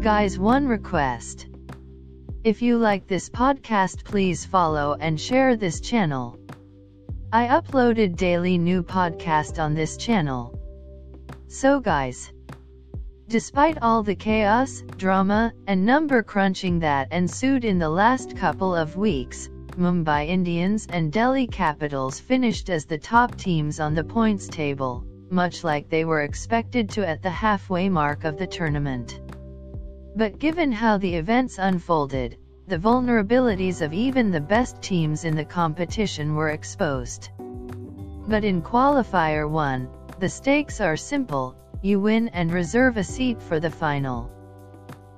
Guys, one request. If you like this podcast, please follow and share this channel. I uploaded daily new podcast on this channel. So guys, despite all the chaos, drama, and number crunching that ensued in the last couple of weeks, Mumbai Indians and Delhi Capitals finished as the top teams on the points table, much like they were expected to at the halfway mark of the tournament. But given how the events unfolded, the vulnerabilities of even the best teams in the competition were exposed. But in Qualifier 1, the stakes are simple, you win and reserve a seat for the final.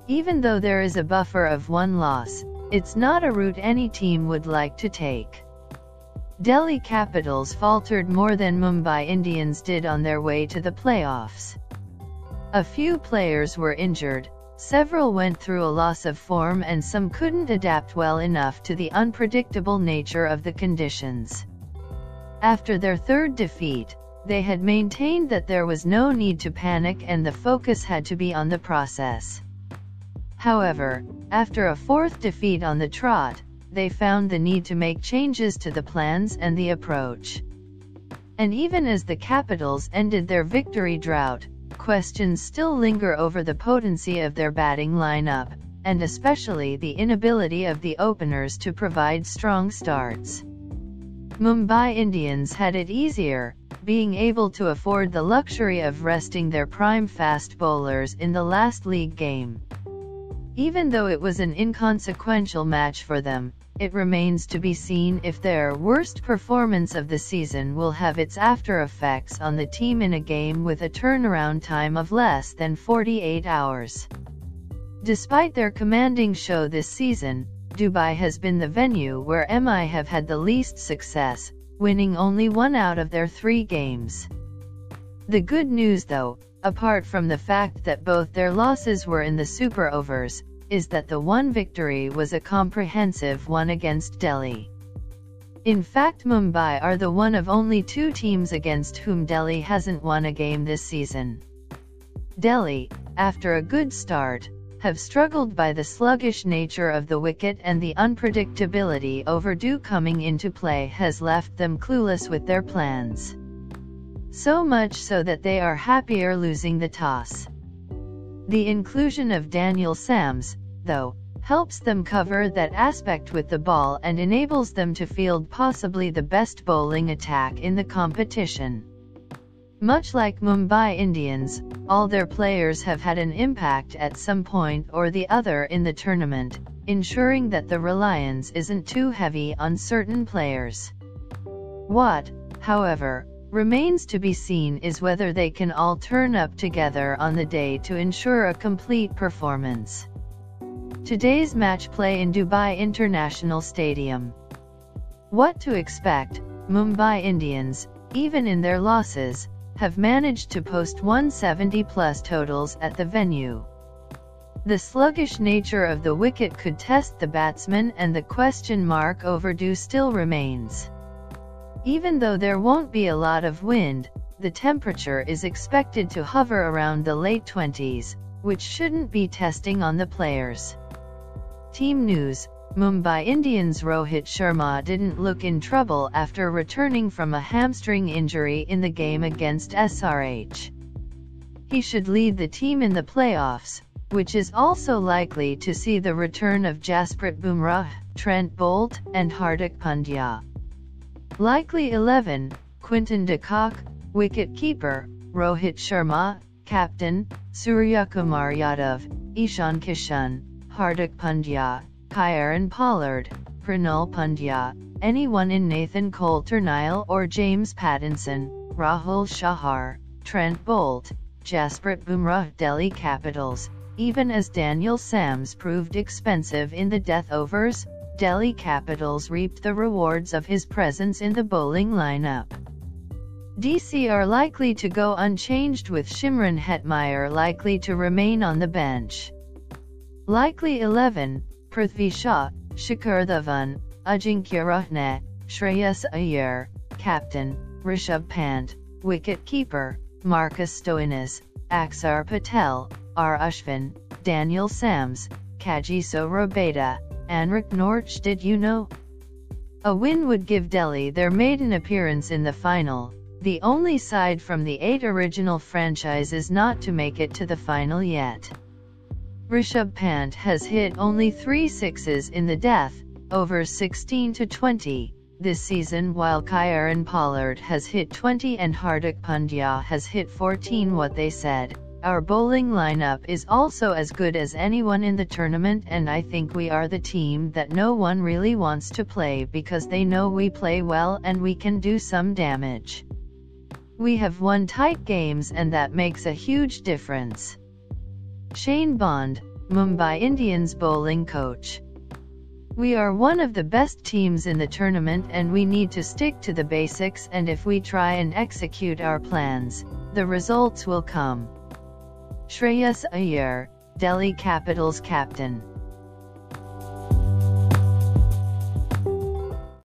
Even though there is a buffer of one loss, it's not a route any team would like to take. Delhi Capitals faltered more than Mumbai Indians did on their way to the playoffs. A few players were injured, Several went through a loss of form and some couldn't adapt well enough to the unpredictable nature of the conditions. After their third defeat, they had maintained that there was no need to panic and the focus had to be on the process. However, after a fourth defeat on the trot, they found the need to make changes to the plans and the approach. And even as the Capitals ended their victory drought, questions still linger over the potency of their batting lineup, and especially the inability of the openers to provide strong starts. Mumbai Indians had it easier, being able to afford the luxury of resting their prime fast bowlers in the last league game. Even though it was an inconsequential match for them, it remains to be seen if their worst performance of the season will have its after effects on the team in a game with a turnaround time of less than 48 hours. Despite their commanding show this season, Dubai has been the venue where MI have had the least success, winning only one out of their three games. The good news though, apart from the fact that both their losses were in the super overs, is that the one victory was a comprehensive one against Delhi. In fact Mumbai are the one of only two teams against whom Delhi hasn't won a game this season. Delhi, after a good start, have struggled by the sluggish nature of the wicket and the unpredictability overdue coming into play has left them clueless with their plans. So much so that they are happier losing the toss. The inclusion of Daniel Sams, though, helps them cover that aspect with the ball and enables them to field possibly the best bowling attack in the competition. Much like Mumbai Indians, all their players have had an impact at some point or the other in the tournament, ensuring that the reliance isn't too heavy on certain players. What, however, remains to be seen is whether they can all turn up together on the day to ensure a complete performance. Today's match play in Dubai International Stadium. What to expect, Mumbai Indians, even in their losses, have managed to post 170 plus totals at the venue. The sluggish nature of the wicket could test the batsmen and the question mark overdue still remains. Even though there won't be a lot of wind, the temperature is expected to hover around the late 20s, which shouldn't be testing on the players. Team News Mumbai Indians Rohit Sharma didn't look in trouble after returning from a hamstring injury in the game against SRH. He should lead the team in the playoffs, which is also likely to see the return of Jasprit Bumrah, Trent Boult, and Hardik Pandya. Likely 11, Quinton de Kock, wicket-keeper, Rohit Sharma, captain, Suryakumar Yadav, Ishan Kishan, Hardik Pandya, Kieron Pollard, Krunal Pandya, anyone in Nathan Coulter Nile or James Pattinson, Rahul Chahar, Trent Boult, Jasprit Bumrah Delhi Capitals, even as Daniel Sams proved expensive in the death overs, Delhi Capitals reaped the rewards of his presence in the bowling lineup. DC are likely to go unchanged with Shimron Hetmyer likely to remain on the bench. Likely 11, Prithvi Shaw, Shikhar Dhawan, Ajinkya Rahane, Shreyas Iyer, Captain, Rishabh Pant, Wicket Keeper, Marcus Stoinis, Axar Patel, R. Ashwin, Daniel Sams, Kagiso Rabada, Anrich Nortje did you know? A win would give Delhi their maiden appearance in the final, the only side from the eight original franchises not to make it to the final yet. Rishabh Pant has hit only three sixes in the death, over 16 to 20, this season while Kieron Pollard has hit 20 and Hardik Pandya has hit 14 what they said. Our bowling lineup is also as good as anyone in the tournament and I think we are the team that no one really wants to play because they know we play well and we can do some damage. We have won tight games and that makes a huge difference. Shane Bond, Mumbai Indians bowling coach. We are one of the best teams in the tournament and we need to stick to the basics and if we try and execute our plans, the results will come. Shreyas Iyer, Delhi Capitals captain